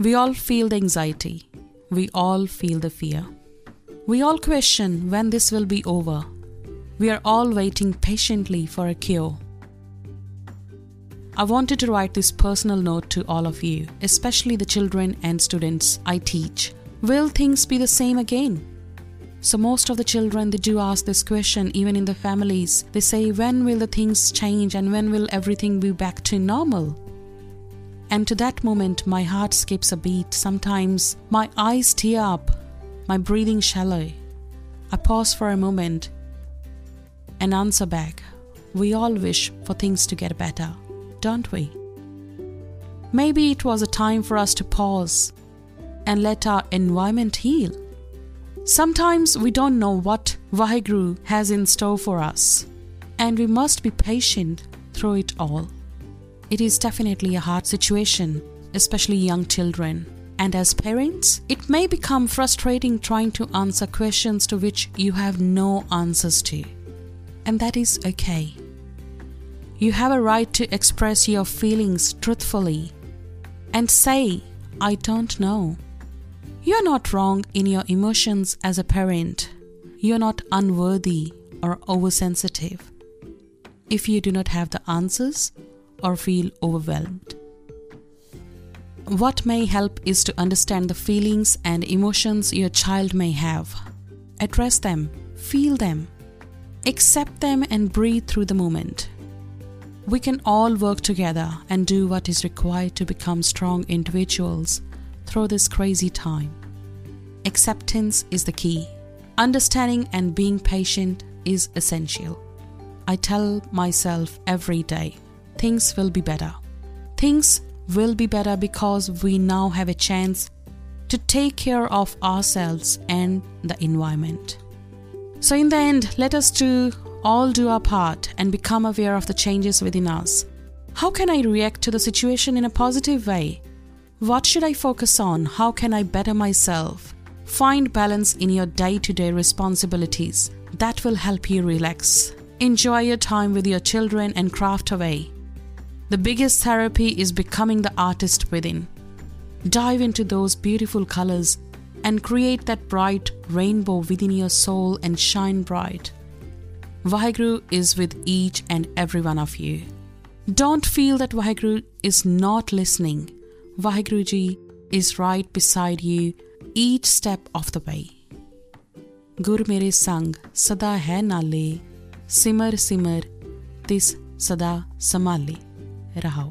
We all feel the anxiety. We all feel the fear. We all question when this will be over. We are all waiting patiently for a cure. I wanted to write this personal note to all of you, especially the children and students I teach. Will things be the same again? So most of the children they do ask this question even in the families. They say when will the things change and when will everything be back to normal? And to that moment my heart skips a beat. Sometimes my eyes tear up, my breathing shallow. I pause for a moment and answer back. We all wish for things to get better, don't we? Maybe it was a time for us to pause and let our environment heal. Sometimes we don't know what Vaheguru has in store for us, and we must be patient through it all. It is definitely a hard situation, especially young children. And as parents, it may become frustrating trying to answer questions to which you have no answers to. And that is okay. You have a right to express your feelings truthfully and say, I don't know. You're not wrong in your emotions as a parent. You're not unworthy or oversensitive if you do not have the answers or feel overwhelmed. What may help is to understand the feelings and emotions your child may have. Address them, feel them, accept them, and breathe through the moment. We can all work together and do what is required to become strong individuals through this crazy time. Acceptance is the key. Understanding and being patient is essential. I tell myself every day things will be better. Things will be better because we now have a chance to take care of ourselves and the environment. So, in the end, let us do all do our part and become aware of the changes within us. How can I react to the situation in a positive way? What should I focus on? How can I better myself? Find balance in your day to day responsibilities. That will help you relax. Enjoy your time with your children and craft away. The biggest therapy is becoming the artist within. Dive into those beautiful colors and create that bright rainbow within your soul and shine bright. Vaheguru is with each and every one of you. Don't feel that Vaheguru is not listening. Vaheguruji is right beside you each step of the way. ਗੁਰ ਮੇਰੇ ਸੰਗ ਸਦਾ ਹੈ ਨਾਲੇ ਸਿਮਰ ਸਿਮਰ ਤਿਸ ਸਦਾ ਸੰਭਾਲੇ रहाओ